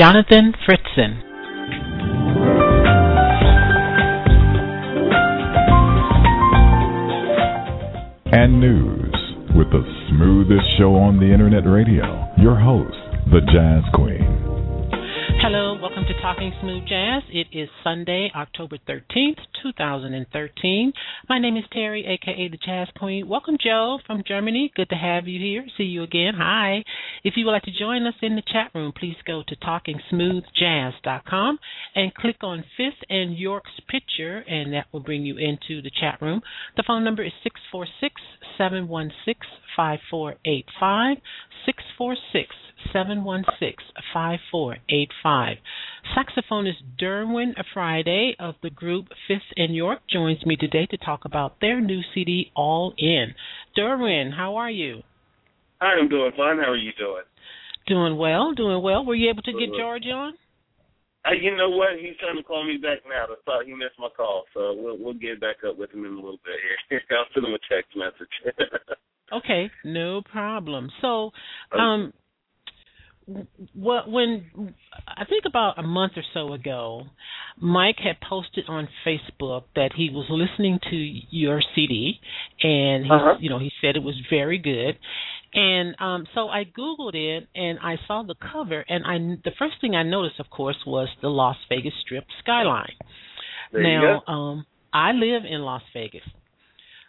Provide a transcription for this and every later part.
Jonathan Fritzen. and news with the smoothest show on the internet radio. Your host, the Jazz Queen. Hello, welcome to Talking Smooth Jazz. It is Sunday, October 13th, 2013. My name is Terry, aka the Jazz Queen. Welcome, Joe from Germany. Good to have you here. See you again. Hi. If you would like to join us in the chat room, please go to talkingsmoothjazz.com and click on Fifth and York's picture, and that will bring you into the chat room. The phone number is 646 716 5485. 646 716 5485. Saxophonist Derwin Friday of the group Fifth and York joins me today to talk about their new CD, All In. Derwin, how are you? Hi, I'm doing fine. How are you doing? Doing well, doing well. Were you able to get George on? Uh, you know what? He's trying to call me back now. I thought he missed my call, so we'll we'll get back up with him in a little bit here. I'll send him a text message. okay, no problem. So, um, what when I think about a month or so ago, Mike had posted on Facebook that he was listening to your CD, and he, Uh-huh. you know, he said it was very good. And um so I googled it and I saw the cover and I the first thing I noticed of course was the Las Vegas Strip skyline. There you now, um I live in Las Vegas.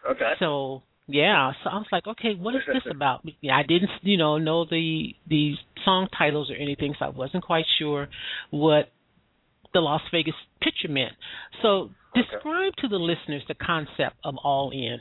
Okay. So yeah, so I was like, okay, what is this about? Yeah, I didn't, you know, know the the song titles or anything, so I wasn't quite sure what the Las Vegas picture meant. So describe to the listeners the concept of All In.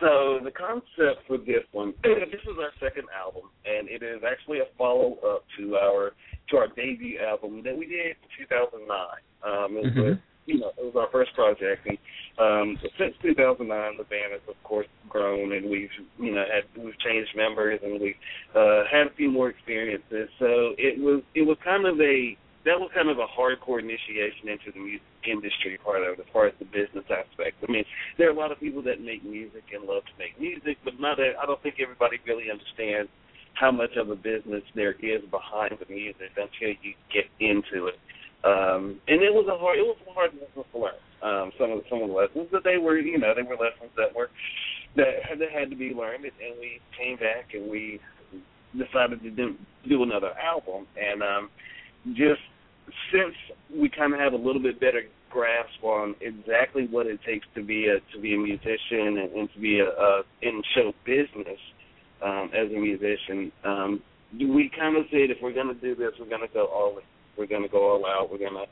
So the concept for this one, this is our second album, and it is actually a follow up to our to our debut album that we did in 2009. Um, it was Mhm. You know it was our first project, and um, since 2009 the band has of course grown, and we've you know had we've changed members, and we've uh, had a few more experiences. So it was it was kind of a that was kind of a hardcore initiation into the music industry part of it, as far as the business aspect. I mean, there are a lot of people that make music and love to make music, but not. A, I don't think everybody really understands how much of a business there is behind the music until you get into it. Um, and it was a hard, it was a hard lesson to learn. Um, some of some of the lessons, but they were, you know, they were lessons that were that had, that had to be learned. And we came back and we decided to do, do another album. And um, just since we kind of have a little bit better grasp on exactly what it takes to be a to be a musician and, and to be a, a in show business um, as a musician, um, we kind of said if we're going to do this, we're going to go all in. We're going to go all out. We're going to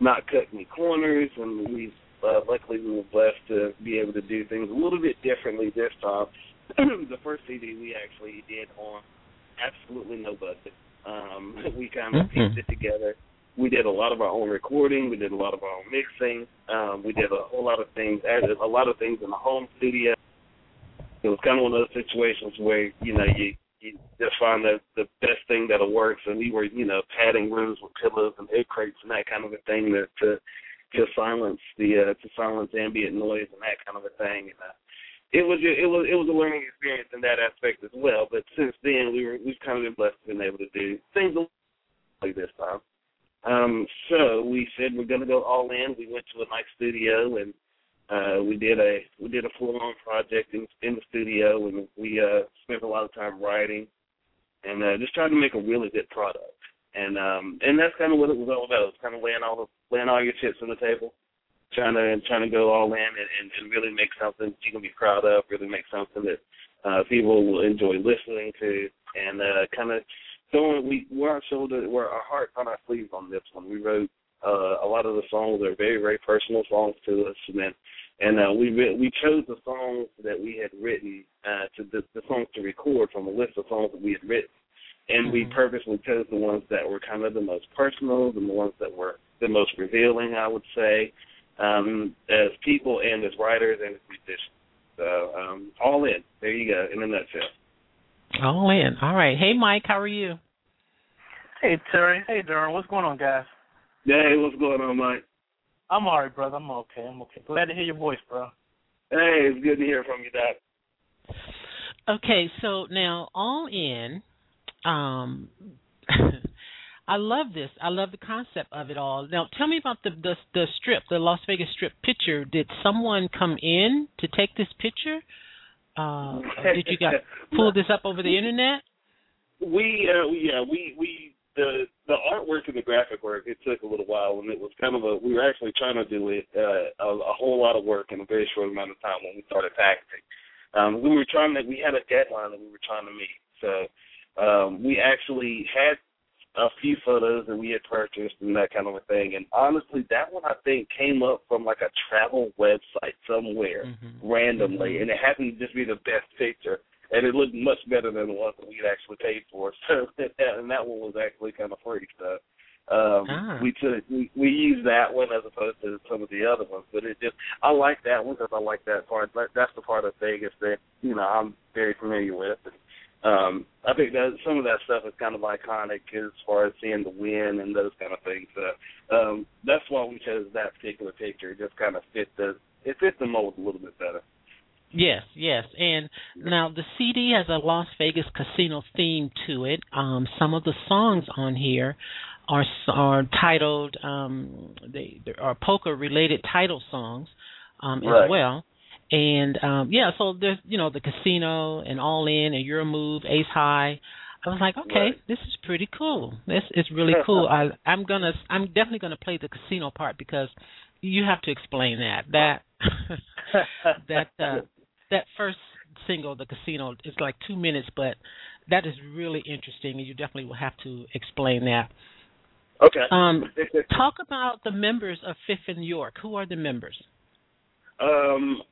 not cut any corners, and we uh, luckily we were blessed to be able to do things a little bit differently this time. the first CD we actually did on absolutely no budget. Um, we kind of Mhm. pieced it together. We did a lot of our own recording. We did a lot of our own mixing. Um, we did a whole lot of things, added a lot of things in the home studio. It was kind of one of those situations where you know you you just find the the best thing that'll work. So we were you know padding rooms with pillows and egg crates and that kind of a thing to to, to silence the uh, to silence ambient noise and that kind of a thing. And, uh, it was it was it was a learning experience in that aspect as well. But since then, we were we've kind of been blessed to been able to do things like this time. Um, so we said we're going to go all in. We went to a nice studio and uh, we did a we did a full on project in, in the studio, and we uh, spent a lot of time writing and uh, just trying to make a really good product. And um, and that's kind of what it was all about. It was kind of laying all the laying all your chips on the table, trying to trying to go all in and, and, and really make something you can be proud of. Really make something that uh, people will enjoy listening to, and uh, kind of throwing we wear our shoulder, wear our heart on our sleeves on this one. We wrote uh, a lot of the songs are very very personal songs to us, and and uh, we re- we chose the songs that we had written uh, to the, the songs to record from a list of songs that we had written. and Mhm. we purposely chose the ones that were kind of the most personal, the ones that were the most revealing, I would say, um, as people and as writers and as musicians. So um, all in. There you go, in a nutshell. All in. All right. Hey, Mike, how are you? Hey Terry, hey Darren, what's going on, guys? Hey, what's going on, Mike? I'm alright, brother. I'm okay. I'm okay. Glad to hear your voice, bro. Hey, it's good to hear from you, Doc. Okay, so now all in, um, I love this. I love the concept of it all. Now, tell me about the the, the strip, the Las Vegas Strip picture. Did someone come in to take this picture? Uh, did you guys pull this up over the internet? We, uh, we, yeah, we, we, the the artwork and the graphic work. It took a little while, and it was kind of a. We were actually trying to do it uh, a, a whole lot of work in a very short amount of time when we started packaging. Um, we were trying to. We had a deadline that we were trying to meet, so um, we actually had a few photos that we had purchased and that kind of a thing. And honestly, that one I think came up from like a travel website somewhere Mhm. randomly, Mhm. and it happened to just be the best picture. And it looked much better than the one that we had actually paid for. So, and that one was actually kind of free. So, um, Ah. we took we we used that one as opposed to some of the other ones. But it just I like that one because I like that part. That, that's the part of Vegas that you know I'm very familiar with. And, um, I think that some of that stuff is kind of iconic as far as seeing the Wynn and those kind of things. So um, that's why we chose that particular picture. It just kind of fit the it fit the mold a little bit better. Yes, yes. And now the CD has a Las Vegas casino theme to it. Um, some of the songs on here are are titled um, they, they are poker related title songs um, Right. as well. And um, yeah, so there's you know the casino and all in and your move ace high. I was like, okay, Right. this is pretty cool. This is really cool. I I'm gonna I'm definitely gonna play the casino part because you have to explain that that that uh, that first single, the casino, is like two minutes, but that is really interesting, and you definitely will have to explain that. Okay. Um, talk about the members of Fifth and York. Who are the members? Um,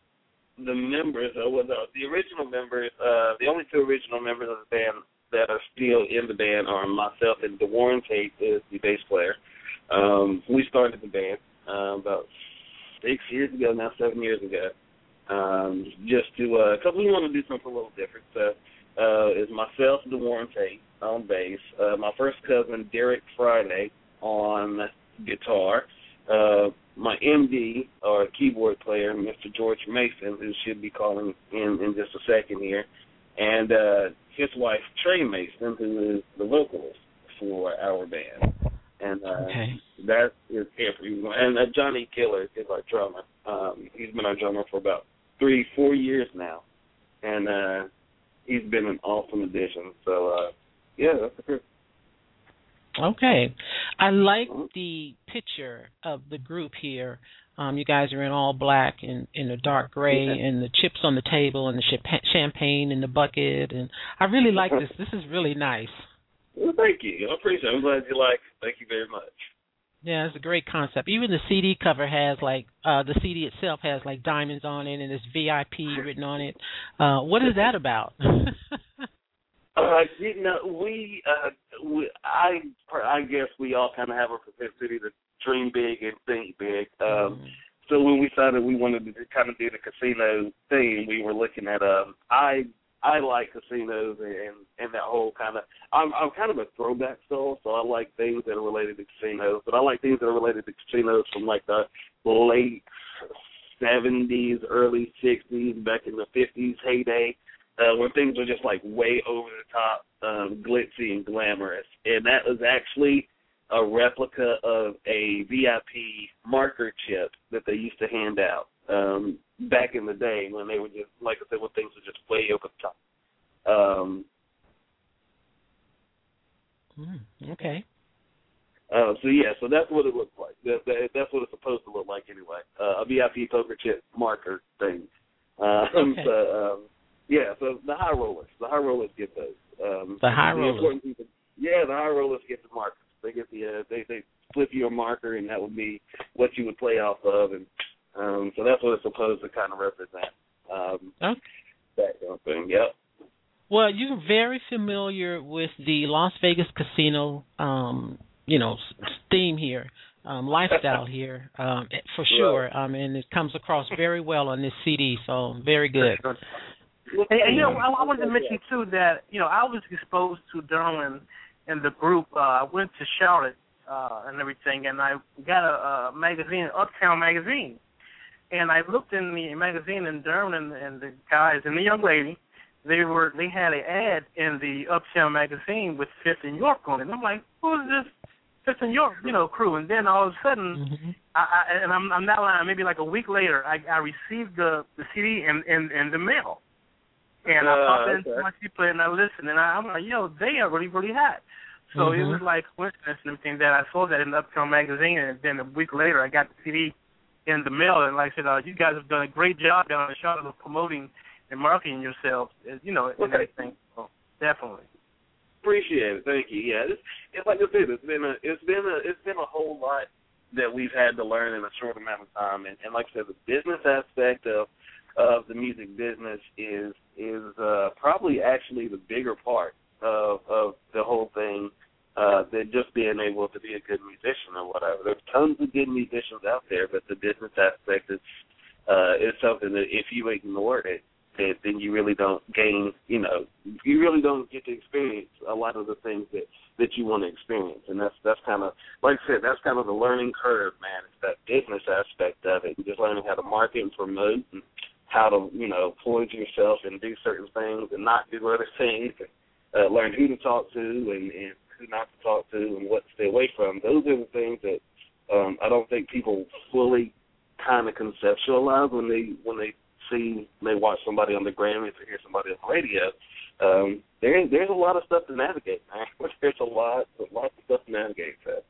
the members, uh, well, the, the original members, uh, the only two original members of the band that are still in the band are myself and DeWarren Tate is the bass player. Um, we started the band uh, about six years ago now, seven years ago. Um, just to, uh, cause we want to do something a little different. So, uh, is myself, DeWarren Tate on bass, uh, my first cousin, Derek Friday on guitar, uh, my MD or keyboard player, Mr. George Mason, who should be calling in in just a second here, and uh, his wife Trey Mason, who is the vocalist for our band, and uh, Okay. that is everyone. And uh, Johnny Killer is our drummer. Um, he's been our drummer for about three, four years now, and uh, he's been an awesome addition. So uh, yeah, that's the group. Okay. I like the picture of the group here. Um, you guys are in all black and in a dark gray, Yeah. and the chips on the table, and the champa- champagne in the bucket, and I really like this. This is really nice. Well, thank you. I appreciate it. I'm glad you like it. Thank you very much. Yeah, it's a great concept. Even the CD cover has like uh the CD itself has like diamonds on it and it's VIP written on it. Uh what is that about? Uh, you know, we, uh, we, I, I guess we all kind of have a propensity to dream big and think big. Um, so when we decided we wanted to kind of do the casino thing, we were looking at, um, I, I like casinos and and that whole kind of. I'm I'm kind of a throwback soul, so I like things that are related to casinos, but I like things that are related to casinos from like the late seventies, early sixties, back in the fifties heyday uh, when things were just like way over the top, um, glitzy and glamorous. And that was actually a replica of a VIP marker chip that they used to hand out um, back in the day when they were just, like I said, when things were just way over the top. Um, Mm, okay. uh, so yeah, so that's what it looks like. That, that, that's what it's supposed to look like anyway. Uh, a VIP poker chip marker thing. Um, Okay. so, um, yeah, so the high rollers, the high rollers get those. Um, The high the rollers. people- yeah, the high rollers get the markers. They get the uh, they they flip you a marker, and that would be what you would play off of, and um, so that's what it's supposed to kind of represent. Um, Okay. that kind of thing. Yep. Well, you're very familiar with the Las Vegas casino, um, you know, theme here, um, lifestyle here, um, for sure. Um, and it comes across very well on this CD, so very good. And, and you know, I, I wanted to mention too that you know I was exposed to Derwin and the group. Uh, I went to Charlotte uh, and everything, and I got a, a magazine, Uptown magazine, and I looked in the magazine, and Derwin and, and the guys and the young lady, they were they had an ad in the Uptown magazine with Fifth and York on it. And I'm like, who is this Fifth and York, you know, crew? And then all of a sudden, Mm-hmm. I, I and I'm I'm not lying. Maybe like a week later, I I received the the CD in in, in the mail. And I Uh, popped into okay. my CD player and I listened, and I, I'm like, yo, they are really, really hot. So it Mhm. was like coincidence and everything that I saw that in the Uptown magazine, and then a week later, I got the CD in the mail, and like I said, uh, you guys have done a great job down in Charlotte of promoting and marketing yourselves, uh, you know, and Okay. everything. So definitely. Appreciate it. Thank you. Yeah, it's, it's like I said, it's been a it's been a it's been a whole lot that we've had to learn in a short amount of time, and, and like I said, the business aspect of of the music business is is uh, probably actually the bigger part of of the whole thing uh, than just being able to be a good musician or whatever. There's tons of good musicians out there, but the business aspect is uh, is something that if you ignore it, then, then you really don't gain. You know, you really don't get to experience a lot of the things that that you want to experience, and that's that's kind of like I said, that's kind of the learning curve, man. It's that business aspect of it, and just learning how to market and promote and how to you know forge yourself and do certain things and not do other things. And, uh, learn who to talk to and, and who not to talk to and what to stay away from. Those are the things that um, I don't think people fully kind of conceptualize when they when they see they watch somebody on the Grammys or hear somebody on the radio. Um, there there's a lot of stuff to navigate, man. There's a lot a lot of stuff to navigate that.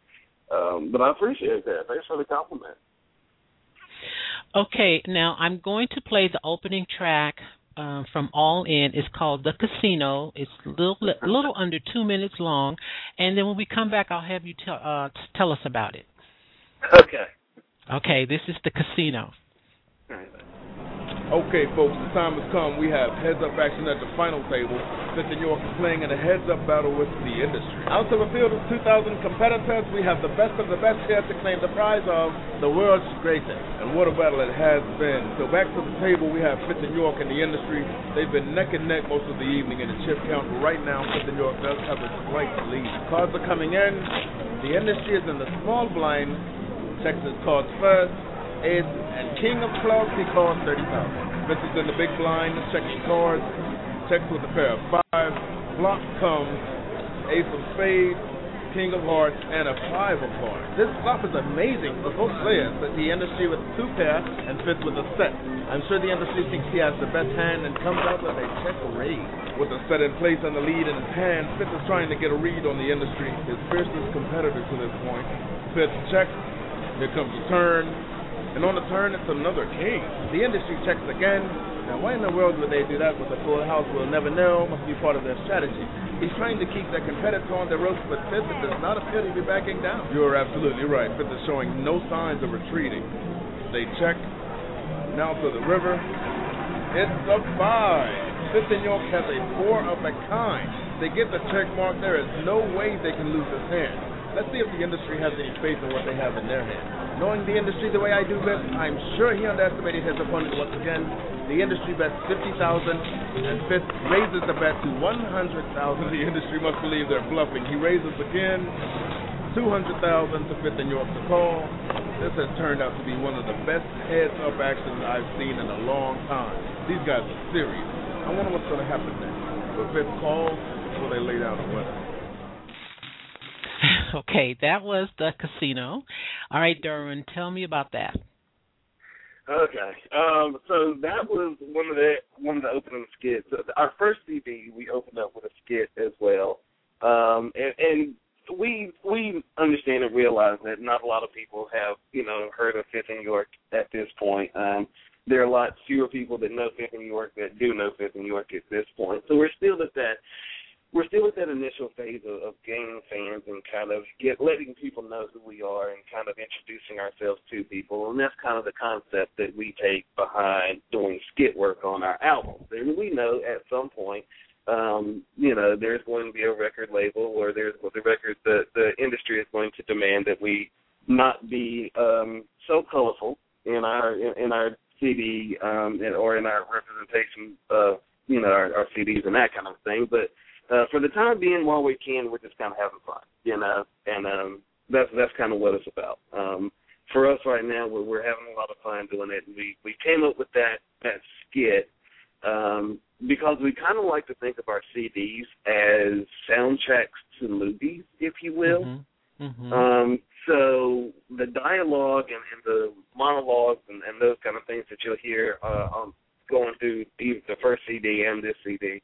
Um, but I appreciate that. Thanks for the compliment. Okay, now I'm going to play the opening track um, from All In. It's called The Casino. It's a little, little under two minutes long, and then when we come back, I'll have you tell uh, tell us about it. Okay. Okay, this is The Casino. Okay, folks, the time has come. We have heads up action at the final table. And York is playing in a heads up battle with the industry. Out of a field of 2,000 competitors, we have the best of the best here to claim the prize of the world's greatest. And what a battle it has been. So back to the table, we have Fifth and York and the industry. They've been neck and neck most of the evening in the chip count, but right now Fifth and York does have a slight lead. Cards are coming in. The industry is in the small blind. Texas cards first. And King of Clubs, he calls 30,000. Vince is in the big blind, checks the cards, checks with a pair of five. Flop comes, Ace of Spades, King of Hearts, and a Five of Hearts. This flop is amazing for both players, but the industry with two pair and Fifth with a set. I'm sure the industry thinks he has the best hand and comes out with a check raise. With a set in place and the lead in his hand, Fifth is trying to get a read on the industry, his fiercest competitor to this point. Fifth checks, here comes the turn, and on the turn, it's another king. The industry checks again. Now, why in the world would they do that with a full house? We'll never know. Must be part of their strategy. He's trying to keep their competitor on the ropes, but Fifth does not appear to be backing down. You're absolutely right. Fifth is showing no signs of retreating. They check. Now to the river. It's a five. Fifth and York has a four of a kind. They get the check mark. There is no way they can lose this hand. Let's see if the industry has any faith in what they have in their hand. Knowing the industry the way I do this, I'm sure he underestimated his opponent once again. The industry bets 50000 and Fifth raises the bet to 100000 The industry must believe they're bluffing. He raises again, 200000 to Fifth and York to call. This has turned out to be one of the best heads-up actions I've seen in a long time. These guys are serious. I wonder what's going to happen next. Will Fifth call, or they lay down a winner? okay, that was The Casino. All right, Derwin, tell me about that. Okay. Um, so that was one of the one of the opening skits. Our first CD, we opened up with a skit as well, um, and, and we we understand and realize that not a lot of people have you know heard of Fifth and York at this point. Um, there are a lot fewer people that know Fifth and York that do know Fifth and York at this point. So we're still at that we're still at that initial phase of, of gaining fans and kind of get letting people know who we are and kind of introducing ourselves to people. And that's kind of the concept that we take behind doing skit work on our albums. And we know at some point um, you know, there's going to be a record label or there's the record the the industry is going to demand that we not be um so colorful in our in our CD um or in our representation of you know our, our CDs and that kind of thing. But uh, for the time being, while we can, we're just kind of having fun, you know, and um, that's that's kind of what it's about. Um, for us right now, we're we're having a lot of fun doing it. And we we came up with that that skit um, because we kind of like to think of our CDs as soundtracks to movies, if you will. Mm-hmm. Mm-hmm. Um, so the dialogue and, and the monologues and, and those kind of things that you'll hear uh, on going through the first CD and this CD,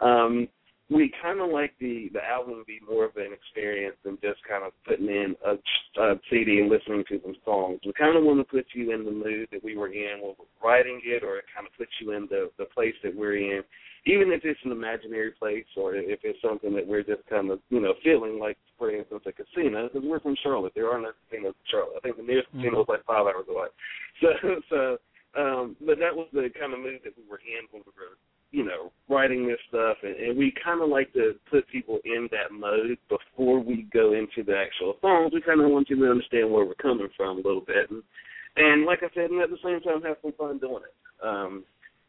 um, we kind of like the the album to be more of an experience than just kind of putting in a, a CD and listening to some songs. We kind of want to put you in the mood that we were in when we're writing it, or it kind of puts you in the the place that we're in, even if it's an imaginary place or if it's something that we're just kind of you know feeling like, for instance, a casino because we're from Charlotte. There are no casinos in Charlotte. I think the nearest mm-hmm. casino is like five hours away. So so. Um, but that was the kind of mood that we were in when we were you know, writing this stuff, and, and we kind of like to put people in that mode before we go into the actual songs. We kind of want you to understand where we're coming from a little bit, and, and like I said, and at the same time have some fun doing it. Um,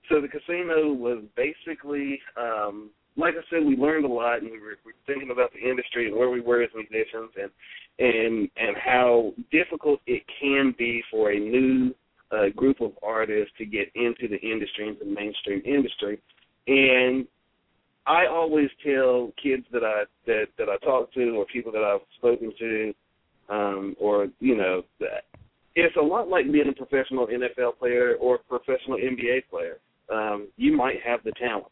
so the casino was basically, um, like I said, we learned a lot, and we were, we were thinking about the industry and where we were as musicians, and and and how difficult it can be for a new a group of artists to get into the industry, into the mainstream industry. And I always tell kids that I that that I talk to or people that I've spoken to, um, or you know, that it's a lot like being a professional NFL player or a professional NBA player. Um, you might have the talent,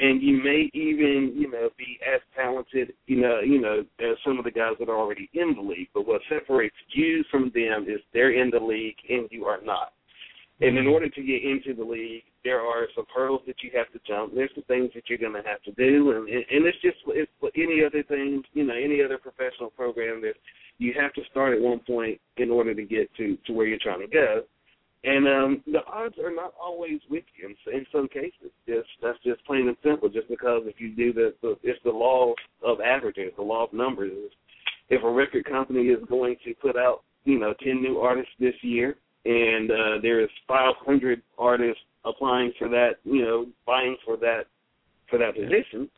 and you may even you know be as talented you know you know as some of the guys that are already in the league. But what separates you from them is they're in the league and you are not. And in order to get into the league, there are some hurdles that you have to jump. There's some things that you're going to have to do, and and it's just it's any other thing, you know, any other professional program that you have to start at one point in order to get to to where you're trying to go. And um, the odds are not always with you in, in some cases. Just that's just plain and simple. Just because if you do the, the it's the law of averages, the law of numbers. If a record company is going to put out you know ten new artists this year, and uh, there's 500 artists applying for that, you know, vying for that for that position,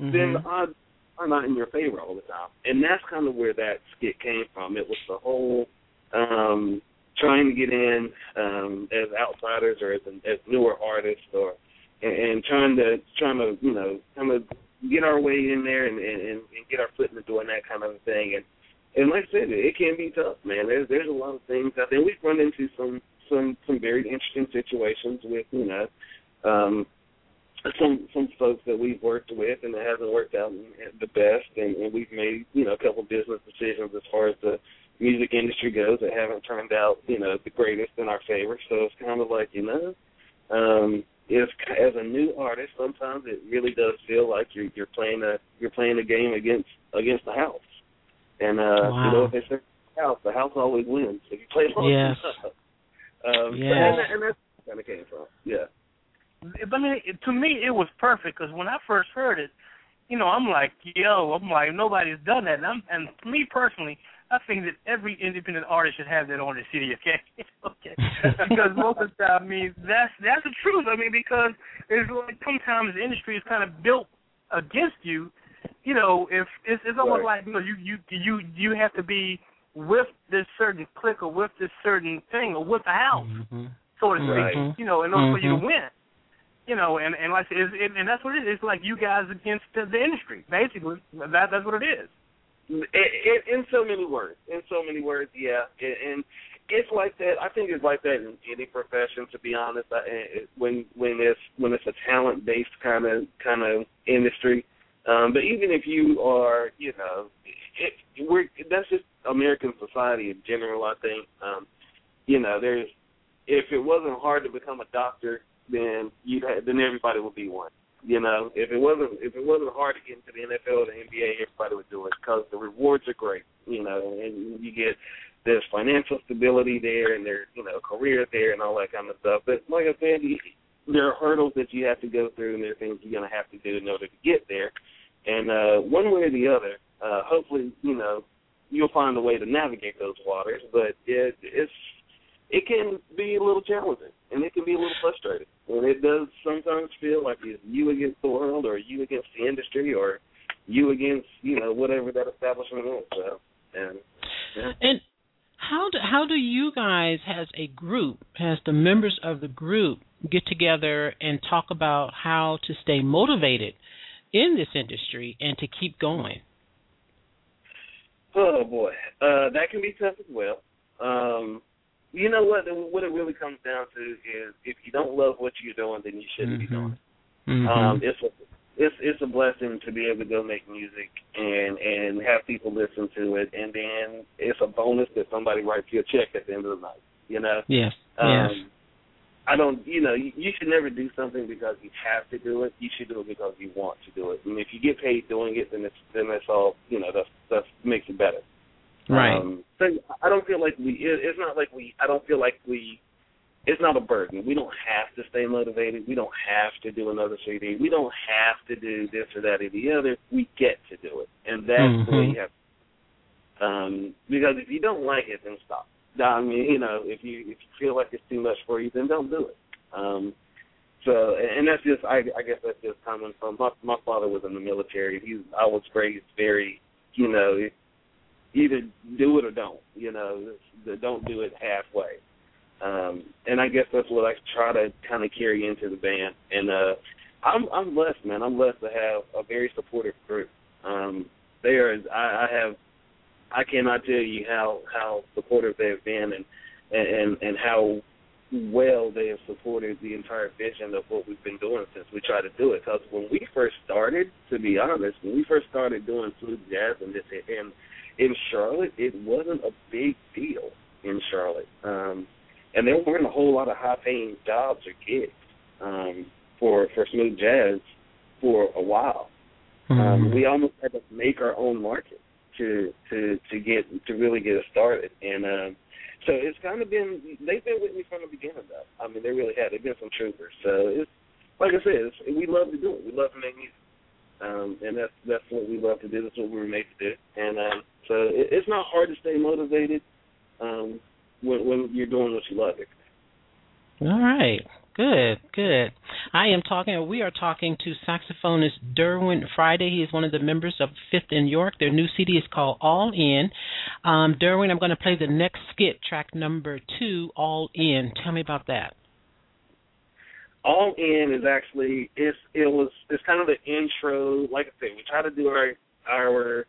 mm-hmm. then the odds are not in your favor all the time. And that's kind of where that skit came from. It was the whole um trying to get in um, as outsiders or as, as newer artists, or and, and trying to trying to you know kind of get our way in there and, and, and get our foot in the door and that kind of thing. And and like I said, it can be tough, man. There's there's a lot of things out there. We've run into some some some very interesting situations with you know um, some some folks that we've worked with and it hasn't worked out the best, and, and we've made you know a couple business decisions as far as the music industry goes that haven't turned out, you know, the greatest in our favor. So it's kind of like, you know, um, if as a new artist, sometimes it really does feel like you're you're playing a you're playing a game against against the house. And uh wow. you know if it's the house, the house always wins. If you play long yes. enough. Um yes. and, and that's kind of came from. Yeah. But I mean, to me, it was perfect because when I first heard it, you know, I'm like, yo, I'm like, nobody's done that. And, I'm, and me personally, I think that every independent artist should have that on the CD, okay? okay. because most of the time, I mean, that's that's the truth. I mean, because it's like sometimes the industry is kind of built against you. You know, if it's, it's almost right. like you know, you you you you have to be with this certain clique or with this certain thing or with the house, mm-hmm. so to speak. Right. You know, in order mm-hmm. for you to win. You know, and and like it's, it, and that's what it is. It's like you guys against the, the industry, basically. That that's what it is. In, in so many words, in so many words, yeah, and and it's like that. I think it's like that in any profession. To be honest, i when when it's when it's a talent based kind of kind of industry. Um, but even if you are, you know, it, we're that's just American society in general. I think, um, you know, there's if it wasn't hard to become a doctor, then you then everybody would be one. You know, if it wasn't if it wasn't hard to get into the NFL or the NBA, everybody would do it because the rewards are great. You know, and you get there's financial stability there, and there's you know career there, and all that kind of stuff. But like I said, there are hurdles that you have to go through, and there are things you're to have to do in order to get there. And uh, one way or the other, uh, hopefully, you know, you'll find a way to navigate those waters. But it, it's it can be a little challenging, and it can be a little frustrating, and it does sometimes feel like it's you against the world, or you against the industry, or you against you know whatever that establishment is. So, and yeah. and how do how do you guys as a group, as the members of the group, get together and talk about how to stay motivated in this industry and to keep going? Oh boy, uh, that can be tough as well. Um, you know what? What it really comes down to is if you don't love what you're doing, then you shouldn't mm-hmm. be doing. Mm-hmm. Um, it's a it's it's a blessing to be able to go make music and and have people listen to it, and then it's a bonus that somebody writes you a check at the end of the night. You know. Yes. Um, yes. I don't, you know, you, you should never do something because you have to do it. You should do it because you want to do it. And if you get paid doing it, then it's then that's all, you know, that's that makes it better. Right. Um, so I don't feel like we. It, it's not like we. I don't feel like we. It's not a burden. We don't have to stay motivated. We don't have to do another CD. We don't have to do this or that or the other. We get to do it, and that's mm-hmm. the way you have. Um, because if you don't like it, then stop. I mean, you know, if you if you feel like it's too much for you, then don't do it. Um, so, and that's just, I, I guess that's just coming from my my father was in the military. He, I was raised very, you know, either do it or don't. You know, don't do it halfway. Um, and I guess that's what I try to kind of carry into the band. And uh, I'm I'm blessed, man. I'm blessed to have a very supportive group. Um, they are. I, I have. I cannot tell you how how supportive they've been, and and and how well they have supported the entire vision of what we've been doing since we tried to do it. Because when we first started, to be honest, when we first started doing smooth jazz and this and in Charlotte, it wasn't a big deal in Charlotte. Um, and there weren't a whole lot of high paying jobs or gigs um, for for smooth jazz for a while. Mm-hmm. Um, we almost had to make our own market to to to get to really get us started. And um, so it's kind of been they've been with me from the beginning. Though I mean, they really have. They've been some troopers. So it's like I said, it's, we love to do it. We love to make music. Um, and that's that's what we love to do. That's what we were made to do. And um, so it, it's not hard to stay motivated um, when when you're doing what you love. All right. Good, good. I am talking, we are talking to saxophonist Derwin Friday. He is one of the members of Fifth and York. Their new CD is called All In. Um, Derwin, I'm going to play the next skit, track number two, All In. Tell me about that. All In is actually it's it was it's kind of the intro. Like I said, we try to do our our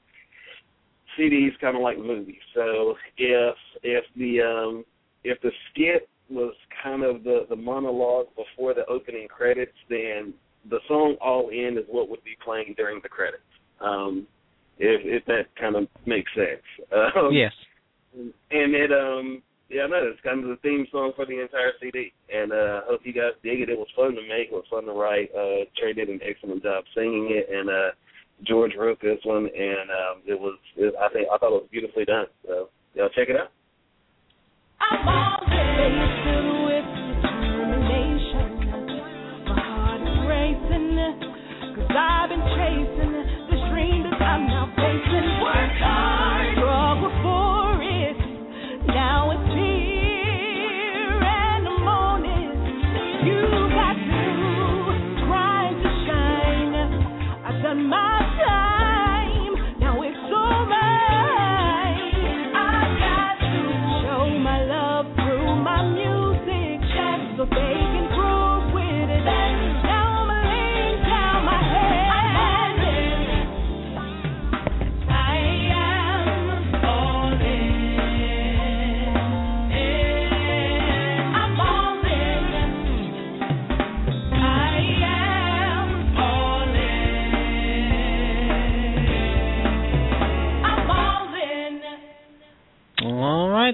CDs kind of like movies. So if if the um if the skit was kind of the the monologue before the opening credits, then the song "All In" is what would be playing during the credits. Um, if if that kind of makes sense. Um, yes. And it um yeah, no, it's kind of the theme song for the entire CD. And uh I hope you guys dig it. It was fun to make, it was fun to write. Uh Trey did an excellent job singing it and uh George wrote this one and um it was it, I think I thought it was beautifully done. So y'all check it out. I've been chasing this dream that I'm now facing.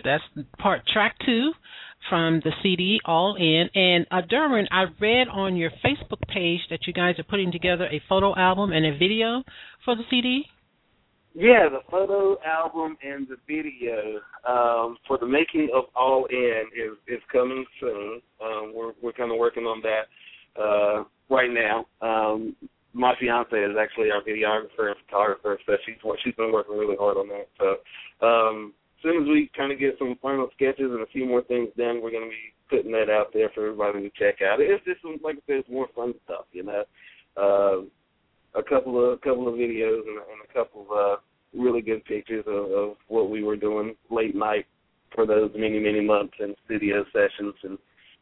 That's part track two from the CD All In. And uh, Derwin, I read on your Facebook page that you guys are putting together a photo album and a video for the CD. Yeah, the photo album and the video um, for the making of All In is is coming soon. Um, we're we're kind of working on that uh, right now. Um, my fiance is actually our videographer and photographer, so she's she's been working really hard on that. So um, as soon as we kind of get some final sketches and a few more things done, we're going to be putting that out there for everybody to check out. It's just some, like I said, it's more fun stuff, you know. Uh, a couple of a couple of videos and, and a couple of uh, really good pictures of, of what we were doing late night for those many many months in studio sessions and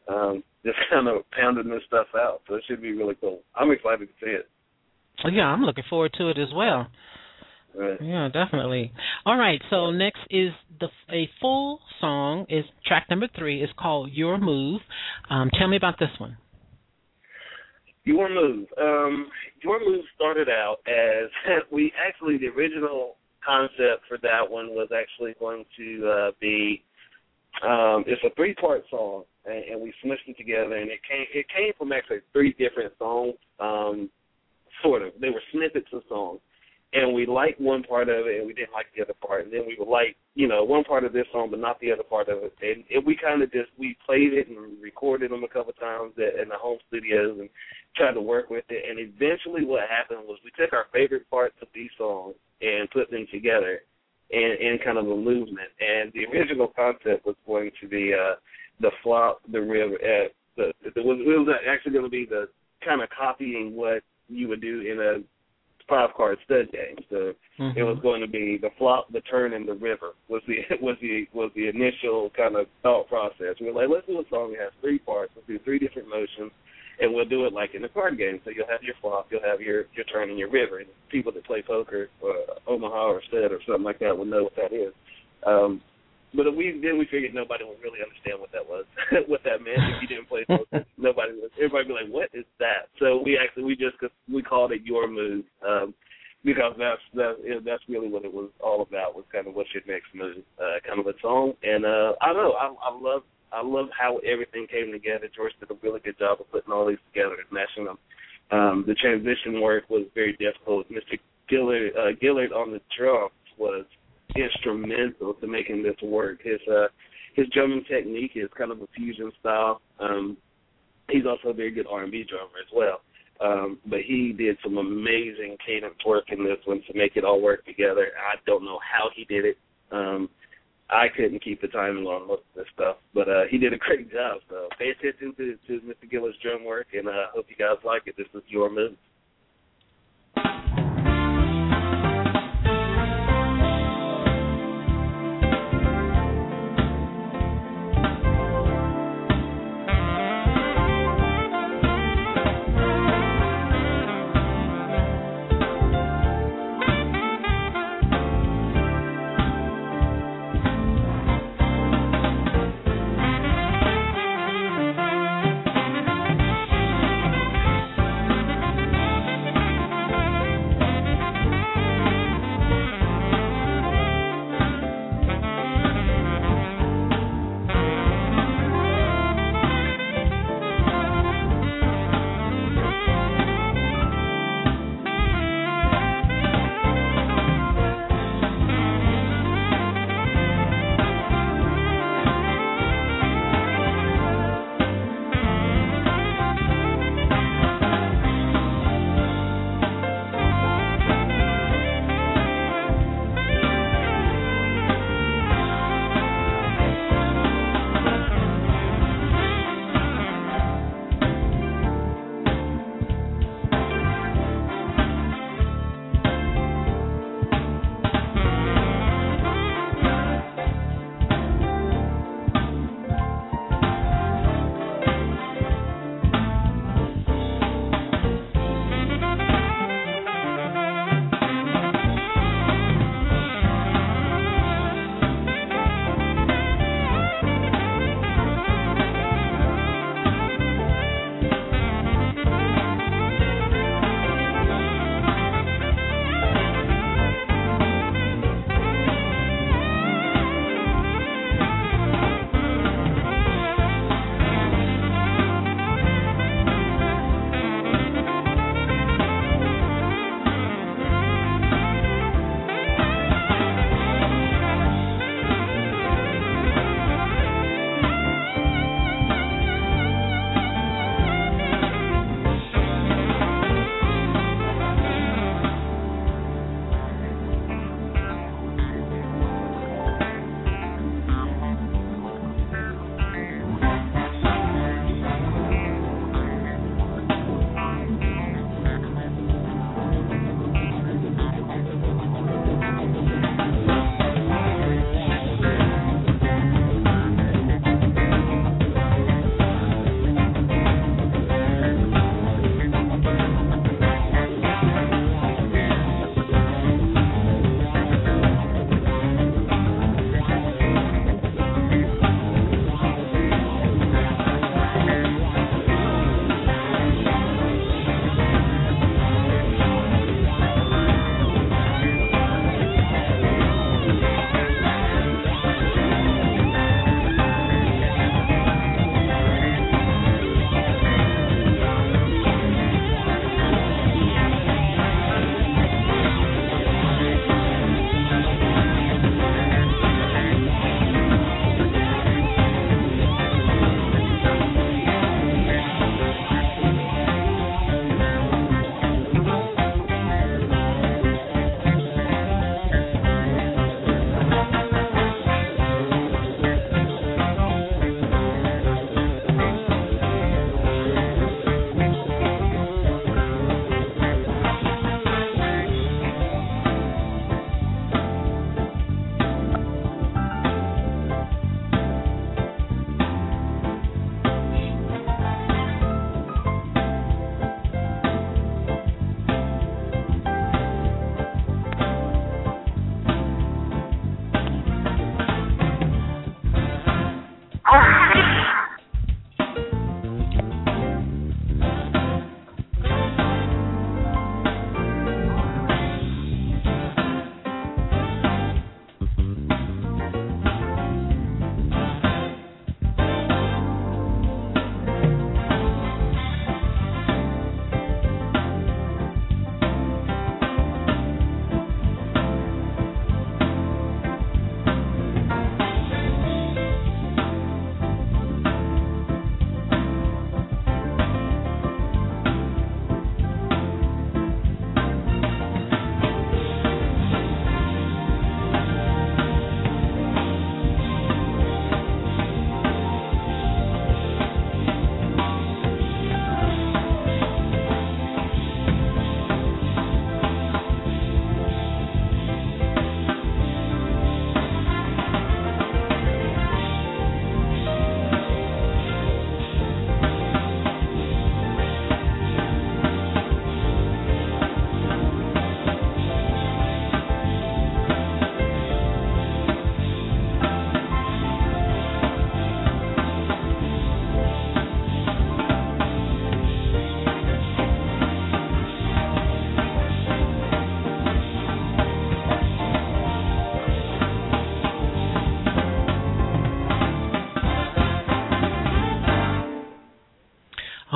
um, just kind of pounding this stuff out. So it should be really cool. I'm excited to see it. Yeah, I'm looking forward to it as well. Right. Yeah, definitely. All right, so next is the a full song is track number three is called Your Move. Um, tell me about this one. Your Move. Um, Your Move started out as we actually the original concept for that one was actually going to uh, be um, it's a three part song and, and we smushed it together and it came it came from actually three different songs um, sort of they were snippets of songs and we liked one part of it and we didn't like the other part. And then we would like you know one part of this song but not the other part of it. And, and we kind of just we played it and recorded them a couple times at, in the home studios and tried to work with it. And eventually what happened was we took our favorite parts of these songs and put them together in in kind of a movement. And the original concept was going to be uh the flop the river uh the it was it was actually going to be the kind of copying what you would do in a five card stud game. So mm-hmm. it was going to be the flop, the turn, and the river was the was the was the initial kind of thought process. We were like, let's do a song that has three parts. Let's do three different motions, and we'll do it like in a card game. So you'll have your flop, you'll have your your turn, and your river. And people that play poker, uh, Omaha or stud or something like that will know what that is. Um, but we then we figured nobody would really understand what that was, what that meant. If you didn't play poker. Everybody be like, "What is that?" So we actually we just we called it your move um, because that's that that's really what it was all about. Was kind of what's your next move, uh, kind of a song. And uh, I don't know, I, I love I love how everything came together. George did a really good job of putting all these together and meshing them. Um, the transition work was very difficult. Mr. Gillard uh, Gillard on the drums was instrumental to making this work. His uh his drumming technique is kind of a fusion style. Um he's also a very good R and B drummer as well. Um, but he did some amazing cadence work in this one to make it all work together. I don't know how he did it. Um I couldn't keep the timing on most of this stuff, but uh he did a great job. So pay attention to, to Mr. Gillard's drum work, and I uh, hope you guys like it. This is your move.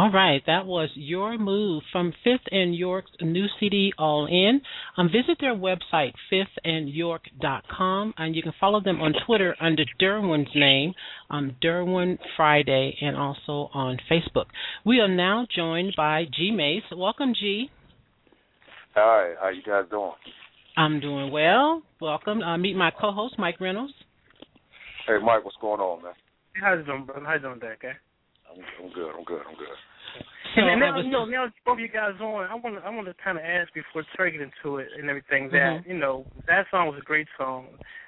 All right, that was Your Move from Fifth and York's new CD, All In. Um, visit their website, fifthandyork.com, and you can follow them on Twitter under Derwin's name, um, Derwin Friday, and also on Facebook. We are now joined by G Mace. Welcome, G. Hi, how you guys doing? I'm doing well. Welcome. Uh, meet my co-host, Mike Reynolds. Hey, Mike, what's going on, man? How's it doing, brother? How you doing, Dak? Okay. I'm, I'm good. I'm good. I'm good. So and now, was you know, now that both of you guys on, I want to, I want to kind of ask before taking into it and everything that Mhm. you know that song was a great song.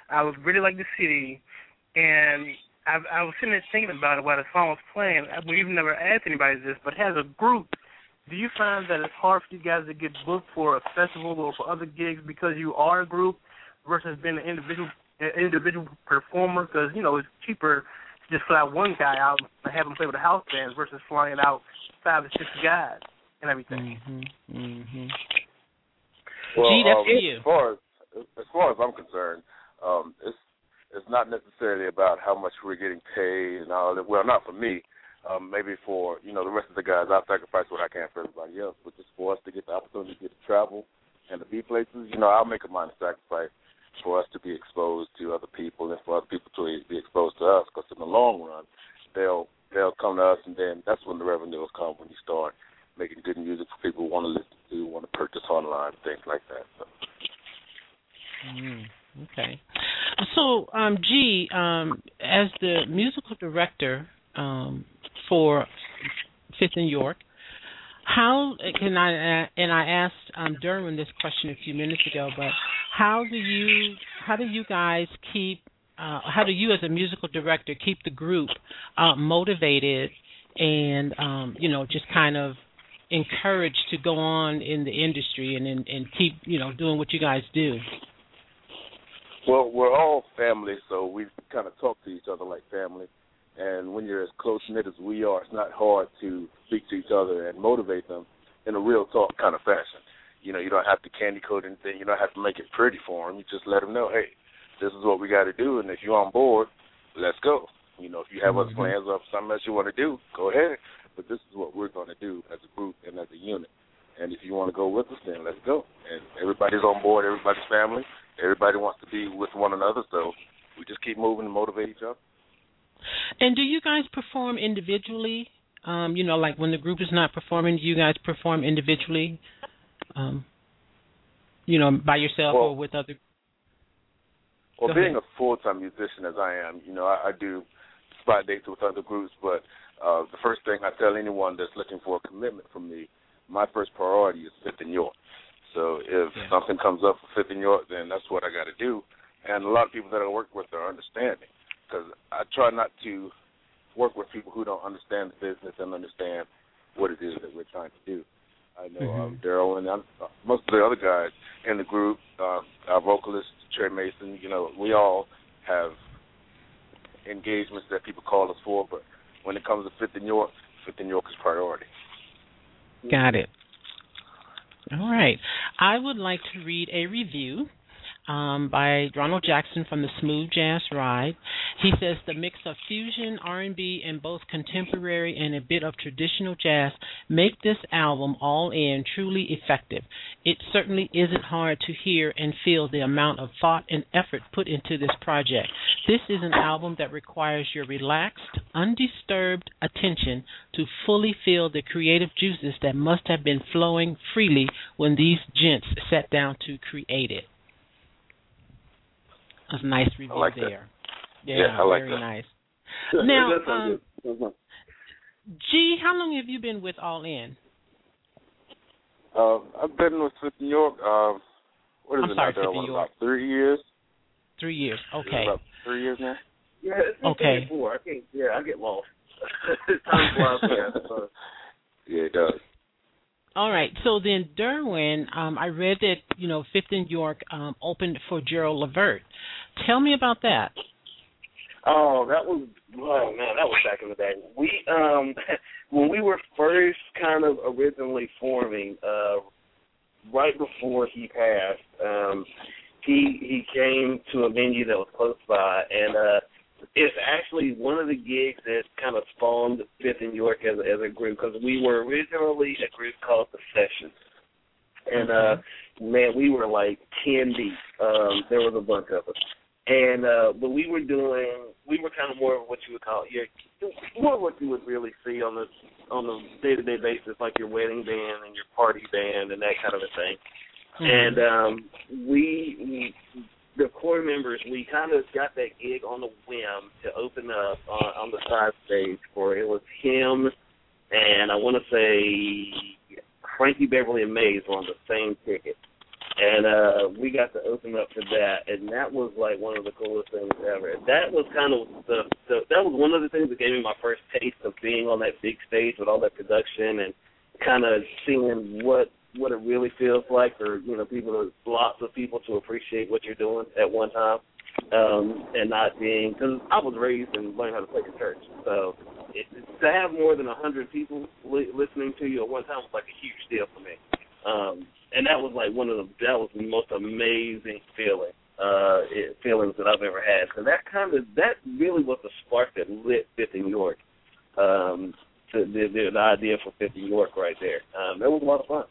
I was really like the city, and I, I was sitting there thinking about it while the song was playing. I- We've never asked anybody this, but as a group, do you find that it's hard for you guys to get booked for a festival or for other gigs because you are a group versus being an individual an individual performer? Because you know it's cheaper to just fly one guy out and have him play with a house band versus flying out five or six guys and everything. Mm-hmm. Mm-hmm. Well, Gee, that's um, you. As far as as far as I'm concerned, um, it's it's not necessarily about how much we're getting paid and all that. Well, not for me. Um, maybe for you know the rest of the guys, I'll sacrifice what I can for everybody else. But just for us to get the opportunity to get to travel and to be places, you know, I'll make a minor sacrifice for us to be exposed to other people and for other people to be exposed to us. Because in the long run, they'll they'll come to us, and then that's when the revenues come when you start making good music for people who want to listen to, want to purchase online, things like that. So. Mm, okay. So, um, G, um, as the musical director um, for Fifth and York, how can I? And I asked um, Derwin this question a few minutes ago, but how do you? How do you guys keep? Uh, how do you, as a musical director, keep the group uh, motivated and um, you know just kind of encouraged to go on in the industry and and, and keep you know doing what you guys do? Well, we're all family, so we kind of talk to each other like family. And when you're as close knit as we are, it's not hard to speak to each other and motivate them in a real talk kind of fashion. You know, you don't have to candy coat anything. You don't have to make it pretty for them. You just let them know, hey, this is what we got to do, and if you're on board, let's go. You know, if you have other plans or something else you want to do, go ahead. But this is what we're going to do as a group and as a unit. And if you want to go with us, then let's go. And everybody's on board. Everybody's family. Everybody wants to be with one another. So we just keep moving and motivate each other. And do you guys perform individually? Um, you know, like when the group is not performing, do you guys perform individually? Um, you know, by yourself Well- or with other? Well, Go being ahead. a full time musician as I am, you know, I, I do spot dates with other groups, but uh, the first thing I tell anyone that's looking for a commitment from me, my first priority is Fifth and York. So if Yeah. something comes up for Fifth and York, then that's what I got to do. And a lot of people that I work with are understanding because I try not to work with people who don't understand the business and understand what it is that we're trying to do. I know um, Daryl and I'm, uh, most of the other guys in the group, uh, our vocalist Trey Mason. You know, we all have engagements that people call us for, but when it comes to Fifth and York, Fifth and York is priority. Got it. All right. I would like to read a review um, by Ronald Jackson from the Smooth Jazz Ride. He says the mix of fusion, R&B, and both contemporary and a bit of traditional jazz make this album all in truly effective. It certainly isn't hard to hear and feel the amount of thought and effort put into this project. This is an album that requires your relaxed, undisturbed attention to fully feel the creative juices that must have been flowing freely when these gents sat down to create it. That's a nice review like there. Yeah, Yeah, I like very that. nice. Now, um, good. Mhm. G, how long have you been with All In? Uh, I've been with Fifth and York. Uh, what is I'm it sorry, now? Daryl? Fifth and York. About three years. Three years. Okay. About three years now. Yeah, it's Okay. Four. I can't. Yeah, I get lost. Time flies fast. Yeah, it does. All right. So then, Derwin, um, I read that you know Fifth and York um, opened for Gerald Levert. Tell me about that. Oh, that was oh man, that was back in the day. We um when we were first kind of originally forming, uh right before he passed, um he he came to a venue that was close by and uh it's actually one of the gigs that kind of spawned Fifth and York as as a group because we were originally a group called the Sessions, and uh, man, we were like ten deep. Um, there was a bunch of us, and uh, but we were doing we were kind of more of what you would call your more what you would really see on the on the day to day basis, like your wedding band and your party band and that kind of a thing. Mm-hmm. And um, we, we the core members, we kind of got that gig on the whim to open up on, on the side stage for it was him and I want to say Frankie Beverly and Maze were on the same ticket. And uh we got to open up for that. And that was like one of the coolest things ever. That was kind of the, the that was one of the things that gave me my first taste of being on that big stage with all that production and kind of seeing what what it really feels like for you know people lots of people to appreciate what you're doing at one time um and not being because i was raised and learned how to play in church. So it, to have more than a hundred people li- listening to you at one time was like a huge deal for me um and that was like one of the that was the most amazing feeling uh it, feelings that i've ever had so that kind of that really was the spark that lit fifth and york um the, the the idea for fifth and york right there um it was a lot of fun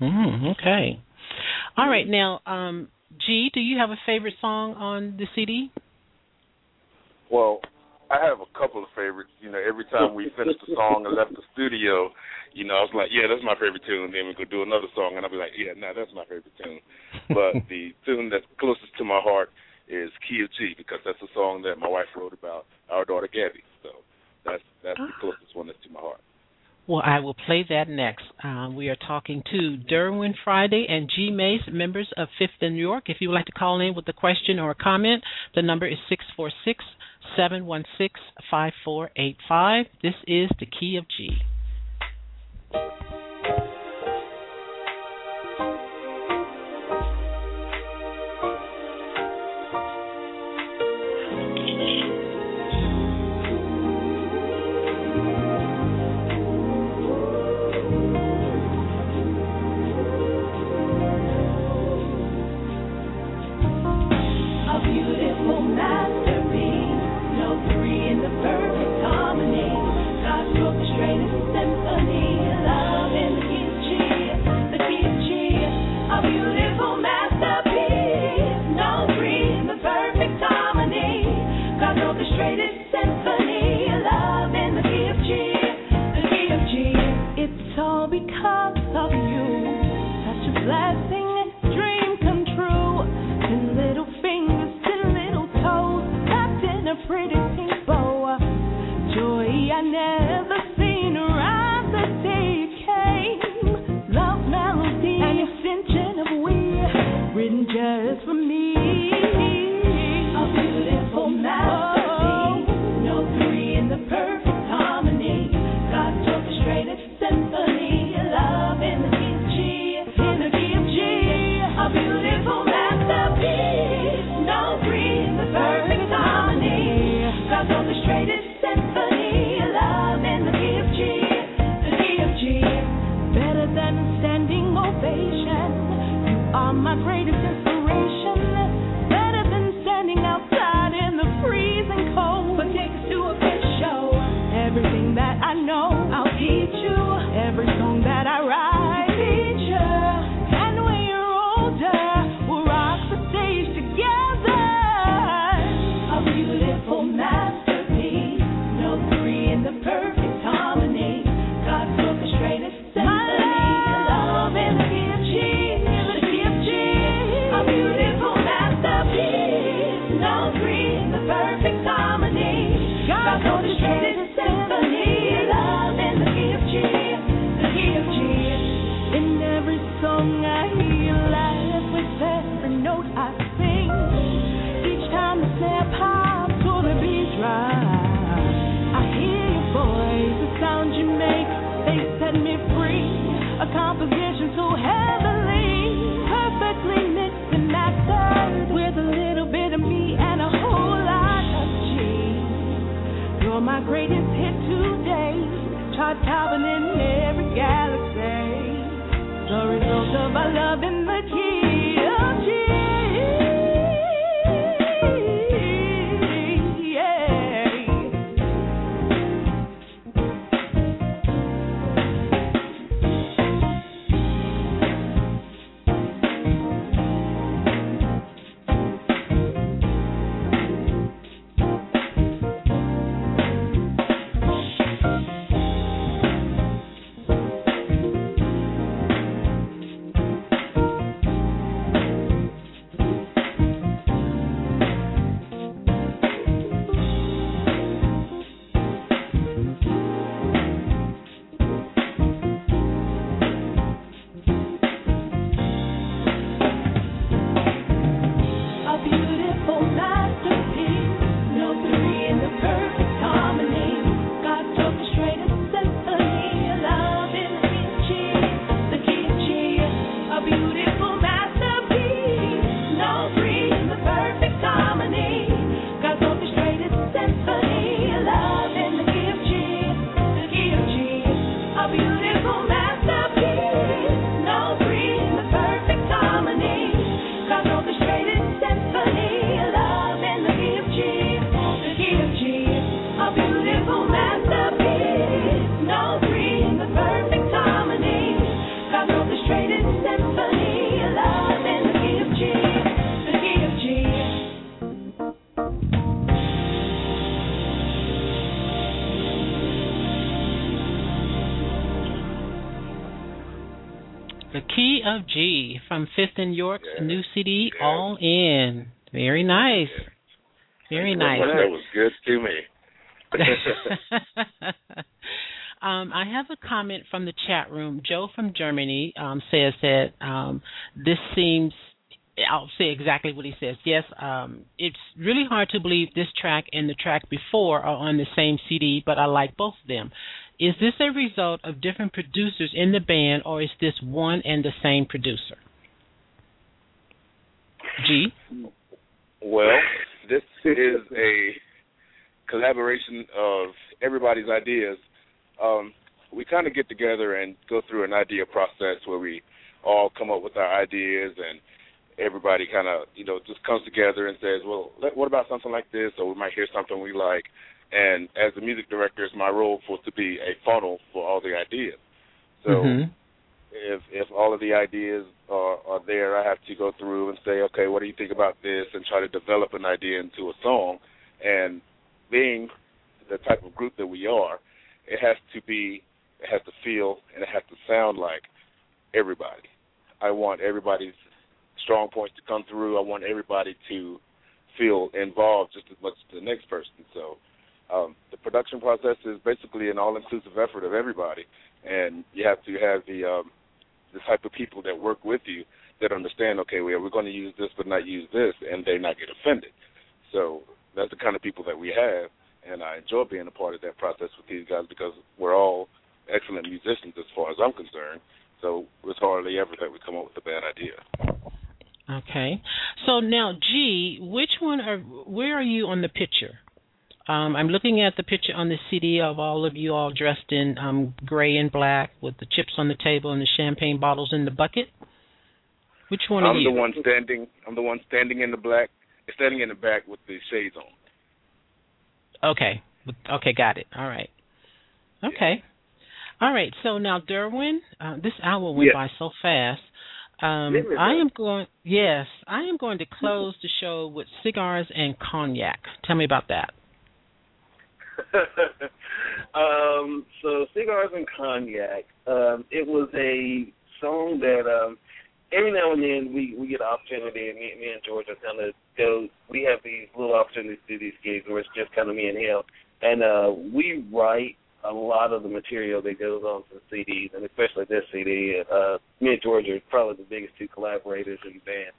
Mm, okay. All right. Now, um, G, do you have a favorite song on the CD? Well, I have a couple of favorites. You know, every time we finished the song and left the studio, you know, I was like, yeah, that's my favorite tune. Then we could do another song, and I'll be like, yeah, no, that's my favorite tune. But the tune that's closest to my heart is Key of G because that's a song that my wife wrote about our daughter Gabby. So that's that's the closest one that's to my heart. Well, I will play that next. Um, we are talking to Derwin Friday and G Mace, members of Fifth in New York. If you would like to call in with a question or a comment, the number is six four six seven one six five four eight five. This is the Key of G. from Fifth and York's Yeah. new CD, Yeah. All In. Very nice. Very nice. That was good to me. um, I have a comment from the chat room. Joe from Germany um, says that um, this seems. I'll say exactly what he says. Yes, um, it's really hard to believe this track and the track before are on the same CD, but I like both of them. Is this a result of different producers in the band, or is this one and the same producer? G. Well, this is a collaboration of everybody's ideas. Um, we kind of get together and go through an idea process where we all come up with our ideas and everybody kind of you know just comes together and says, well, let, what about something like this? Or we might hear something we like. And as the music director, it's my role for to be a funnel for all the ideas. So Mhm. If if all of the ideas are, are there, I have to go through and say, okay, what do you think about this, and try to develop an idea into a song. And being the type of group that we are, it has to be, it has to feel, and it has to sound like everybody. I want everybody's strong points to come through. I want everybody to feel involved just as much as the next person. So um, the production process is basically an all-inclusive effort of everybody, and you have to have the um, the type of people that work with you that understand. Okay, we're going to use this, but not use this, and they not get offended. So that's the kind of people that we have, and I enjoy being a part of that process with these guys because we're all excellent musicians as far as I'm concerned. So it's hardly ever that we come up with a bad idea. Okay. So now, G, which one are? Where are you on the picture? Um, I'm looking at the picture on the CD of all of you all dressed in um, gray and black with the chips on the table and the champagne bottles in the bucket. Which one are you? I'm the one standing. I'm the one standing in the black, standing in the back with the shades on. Okay. Okay, got it. All right. Okay. All right. So now, Derwin, uh, this hour went Yes. by so fast. Um, I am going. Yes, I am going to close the show with cigars and cognac. Tell me about that. um, so cigars and cognac. Um, it was a song that um, every now and then we we get an opportunity, and me, me and George are kind of go. We have these little opportunities to do these gigs where it's just kind of me and him, and uh, we write a lot of the material that goes on to the CDs, and especially this CD. Uh, me and George are probably the biggest two collaborators in the band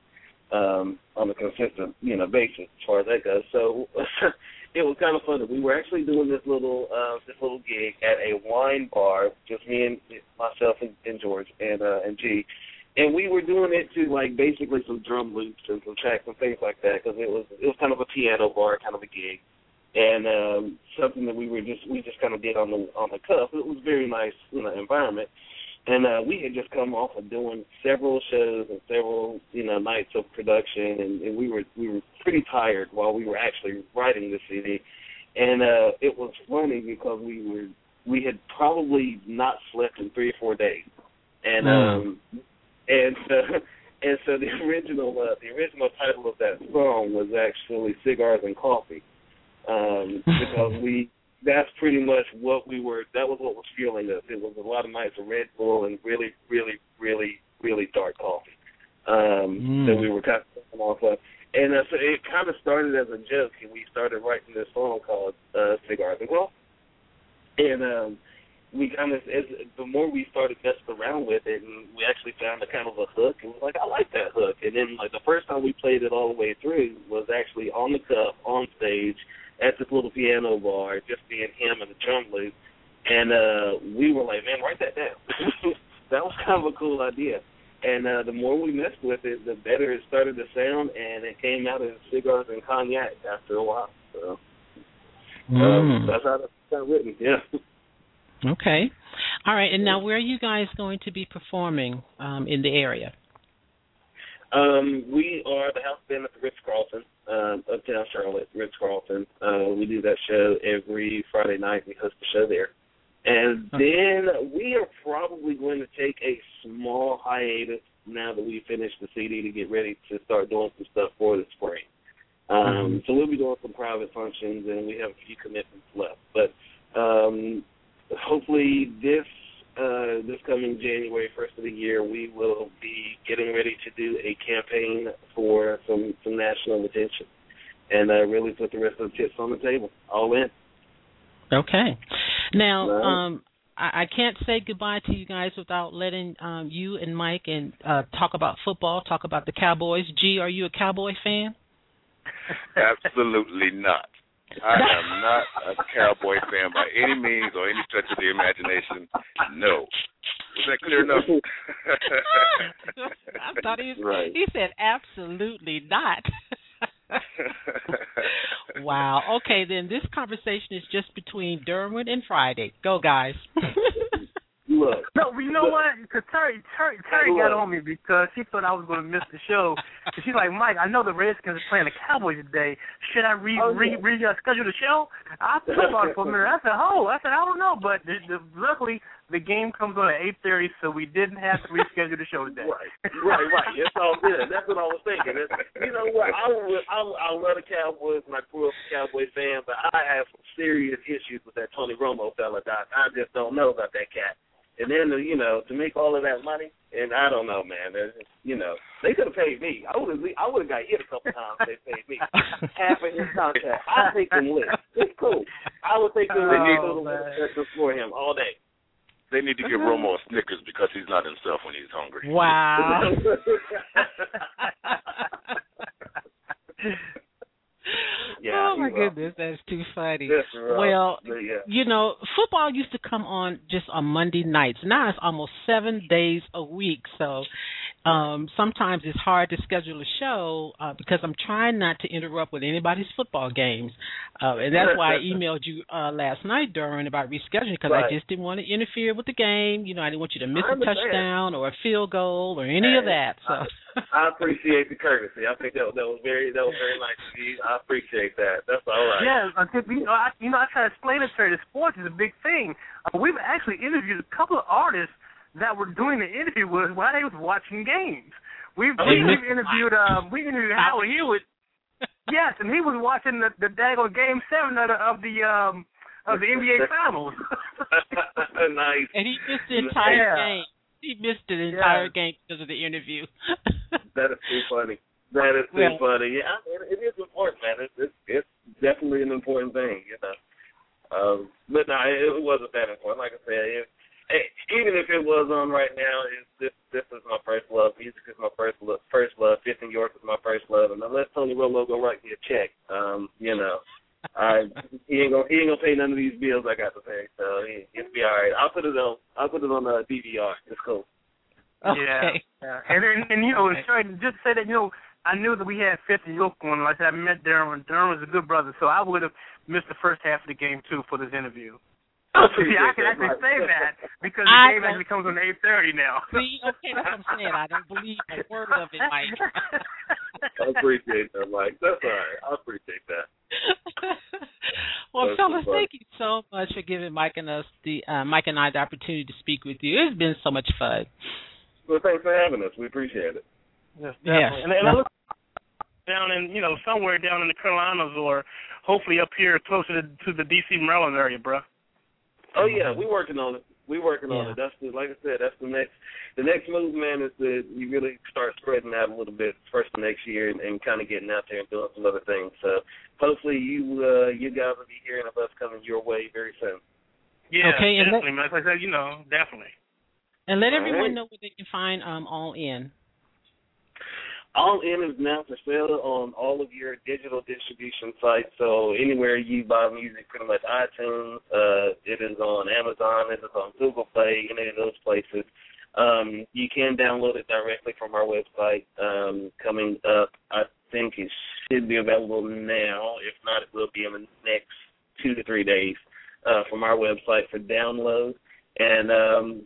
um, on a consistent, you know, basis as far as that goes. So it was kind of fun. We were actually doing this little uh, this little gig at a wine bar, just me and myself and, and George and uh, and G, and we were doing it to like basically some drum loops and some tracks and things like that because it was it was kind of a piano bar kind of a gig, and um, something that we were just we just kind of did on the on the cuff. It was very nice you know environment. And uh, we had just come off of doing several shows and several, you know, nights of production, and, and we were we were pretty tired while we were actually writing the CD. And uh, it was funny because we were we had probably not slept in three or four days, and Mm. um, and uh, and so the original uh, the original title of that song was actually cigars and coffee, um, because we that's pretty much what we were. That was what was fueling us. It was a lot of nights of Red Bull and really, really, really, really dark coffee um, Mm. that we were kind of coming off of. And uh, so it kind of started as a joke, and we started writing this song called uh, "Cigars and Coffee." And um, we kind of, as the more we started messing around with it, and we actually found a kind of a hook, and we're like, I like that hook. And then, like the first time we played it all the way through was actually on the cuff, on stage, at this little piano bar, just being him and the drum loop. And uh we were like, man, write that down. that was kind of a cool idea. And uh the more we messed with it, the better it started to sound, and it came out as cigars and cognac after a while. So um, Mm. that's how it's kind of written. Yeah. Okay. All right. And now, where are you guys going to be performing um, in the area? Um, we are the house band at the Ritz Carlton, um, uptown Charlotte, Ritz Carlton. Uh, we do that show every Friday night. We host the show there. And then we are probably going to take a small hiatus now that we finished the CD to get ready to start doing some stuff for the spring. Um, so we'll be doing some private functions, and we have a few commitments left. But um, hopefully this uh, this coming January, first of the year, we will be getting ready to do a campaign for some some national attention, and uh, really put the rest of the chips on the table. All in. Okay. Now, Right. um, I, I can't say goodbye to you guys without letting um, you and Mike and uh, talk about football, talk about the Cowboys. G, are you a Cowboy fan? Absolutely not. I am not a Cowboy fan by any means or any stretch of the imagination. No. Was that clear enough? I thought he was, Right. he said absolutely not. wow. Okay, then this conversation is just between Derwin and Friday. Go guys. Look, No, you know what? Because Terry, Terry, Terry Hey, got on me because she thought I was going to miss the show. And she's like, Mike, I know the Redskins are playing the Cowboys today. Should I re Oh, re yeah. re uh, schedule the show? I thought about it for a minute. I said, oh, I said I don't know, but the, the, luckily the game comes on at eight thirty, so we didn't have to reschedule the show today. Right, right, right. It's all good. That's what I was thinking. It's, you know what? I would, I, I love the Cowboys, and I grew up a Cowboy fan, but I have some serious issues with that Tony Romo fella. Doc, I just don't know about that cat. And then, you know, to make all of that money, and I don't know, man. There's, you know, they could have paid me. I would have, I would have got hit a couple times. If they paid me half of his contract. I'll take them list. It's cool. I would take them Oh, list man. for him all day. They need to give Romo a Snickers because he's not himself when he's hungry. wow. yeah, oh my he goodness, that's too funny. That's rough. Well, yeah. you know, football used to come on just on Monday nights. Now it's almost seven days a week. So um sometimes it's hard to schedule a show uh, because I'm trying not to interrupt with anybody's football games. Uh, and that's why I emailed you uh last night, Derwin, about rescheduling because I just didn't want to interfere with the game. You know, I didn't want you to miss I a understand. touchdown or a field goal or any of that. So I appreciate the courtesy. I think that that was very that was very nice of you. I appreciate that. That's all right. Yeah, you know, I, you know, I try to explain it to her. that Sports is a big thing. Uh, we've actually interviewed a couple of artists that were doing the interview with while they was watching games. We've, Oh, we, yeah. we've interviewed um we interviewed Howard Hewitt. Yes, and he was watching the the daggone game seven of the of the um of the NBA finals. nice. and he missed the entire Yeah. game. He missed the entire Yeah. game because of the interview. That is too funny. That is too Yeah. funny. Yeah, it, it is important, man. It's, it's it's definitely an important thing, you know. Um, but no, it, it wasn't that important. Like I said, it, it, even if it was on right now, it's, this this is my first love. Music is my first love. First love. Fifth and York is my first love. And unless Tony Romo go write me a check, um, you know, I he ain't gonna he ain't gonna pay none of these bills I got to pay. So he, it'll be all right. I'll put it on. I'll put it on the DVR. It's cool. okay. Yeah, and and, and you know, and sorry, just to say that you know, I knew that we had Fifth and York on. Like I said, I met Darren. Darren was a good brother, so I would have missed the first half of the game too for this interview. I See, I can actually that, say that because the I game actually comes on eight thirty now. See, okay, that's what I'm saying. I don't believe a word of it, Mike. I appreciate that, Mike. That's all right. I appreciate that. well, That's fellas, so thank you so much for giving Mike and us the uh, Mike and I the opportunity to speak with you. It's been so much fun. Well, thanks for having us. We appreciate it. Yes, Yes. definitely. And, and I look down in you know somewhere down in the Carolinas or hopefully up here closer to, to the D.C. Maryland area, bro. Oh yeah, we working on it. We working on it. That's the like I said. That's the next. The next move, man, is to you really start spreading out a little bit first of next year and, and kind of getting out there and doing some other things. So hopefully you uh you guys will be hearing of us coming your way very soon. Yeah, Okay, and definitely, man. Like I said, you know, definitely. And let All everyone right. know where they can find um All In. All in is now for sale on all of your digital distribution sites. So anywhere you buy music, pretty much iTunes, uh, it is on Amazon, it is on Google Play, any of those places. Um, you can download it directly from our website. Um, coming up, I think it should be available now. If not, it will be in the next two to three days uh, from our website for download. And um,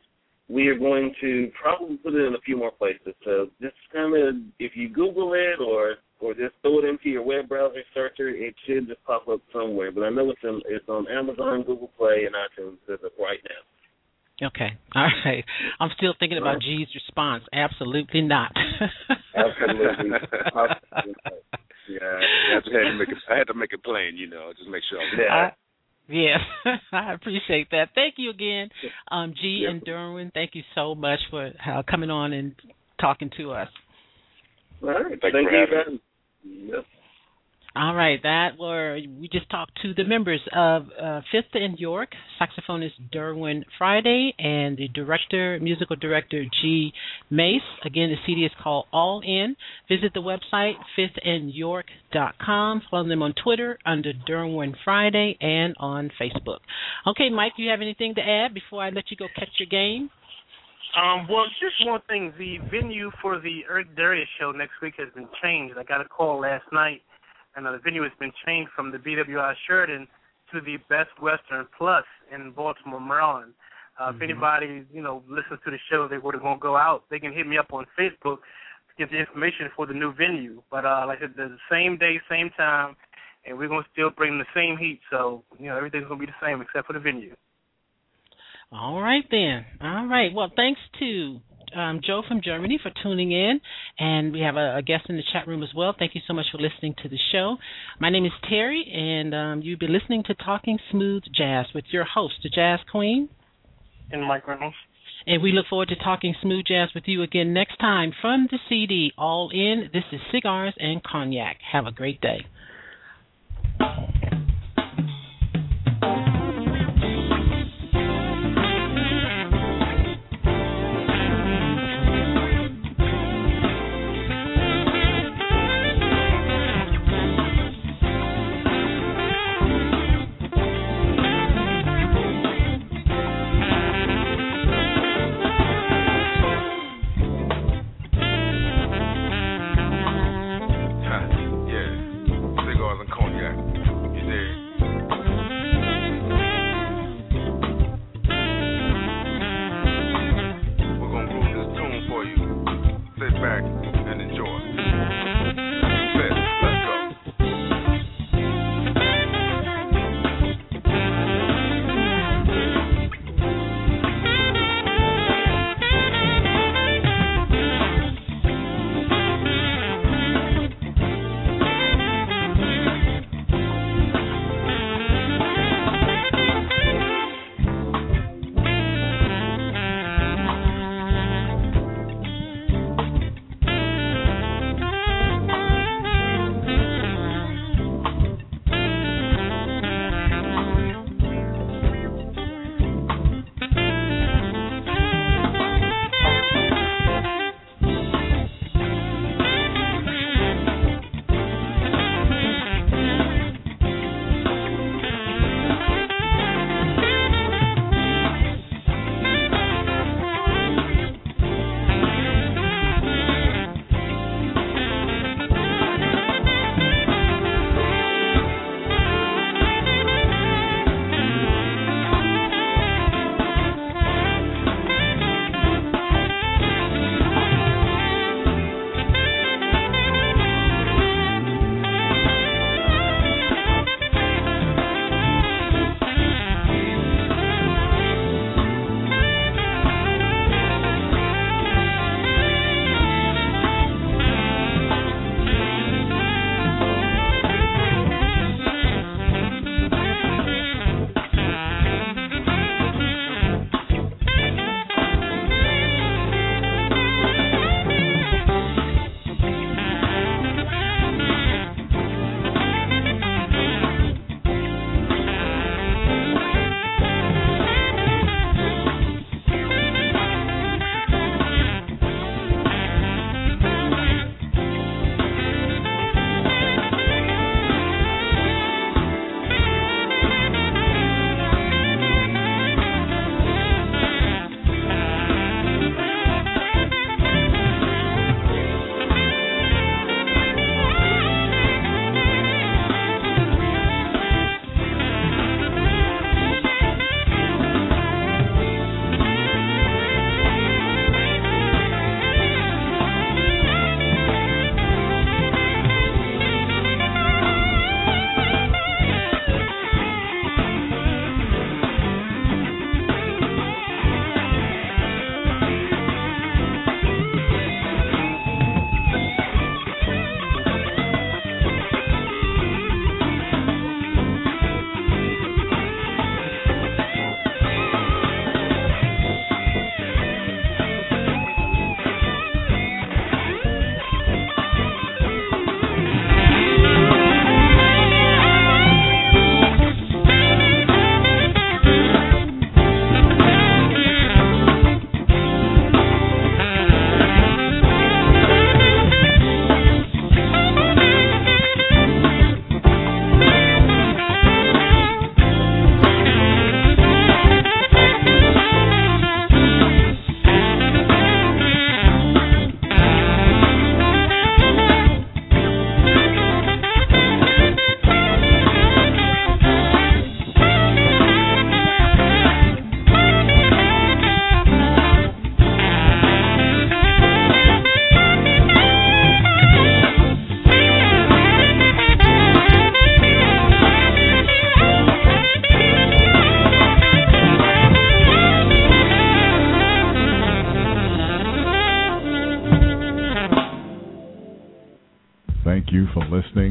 we are going to probably put it in a few more places. So just kind of, if you Google it or or just throw it into your web browser searcher, it should just pop up somewhere. But I know it's in, it's on Amazon, Google Play, and iTunes as of right now. Okay. All right. I'm still thinking about G's response. Absolutely not. Absolutely. yeah, I had to make it. I had to make it plain, you know, just make sure. I was Yeah. Yes, I appreciate that. Thank you again, um, G Yep. and Derwin. Thank you so much for uh, coming on and talking to us. All right. Thank Thank, you for having guys. Yep. All right, that were we just talked to the members of uh, Fifth and York, saxophonist Derwin Friday, and the director, musical director G. Mace. Again, the CD is called All In. Visit the website fifthandyork.com. Follow them on Twitter under Derwin Friday and on Facebook. Okay, Mike, do you have anything to add before I let you go catch your game? Um, well, just one thing. The venue for the Eric Darius show next week has been changed. I got a call last night, and the venue has been changed from the BWI Sheraton to the Best Western Plus in Baltimore, Maryland. Uh, If anybody, you know, listens to the show, they were going to go out. They can hit me up on Facebook to get the information for the new venue. But uh, like I said, the same day, same time, and we're going to still bring the same heat. So you know, everything's going to be the same except for the venue. All right then. All right. Well, thanks to um, Joe from Germany for tuning in, and we have a, a guest in the chat room as well. Thank you so much for listening to the show. My name is Terry, and um, you've been listening to Talking Smooth Jazz with your host, the Jazz Queen. And Mike Reynolds. And we look forward to talking smooth jazz with you again next time from the CD All In. This is Cigars and Cognac. Have a great day.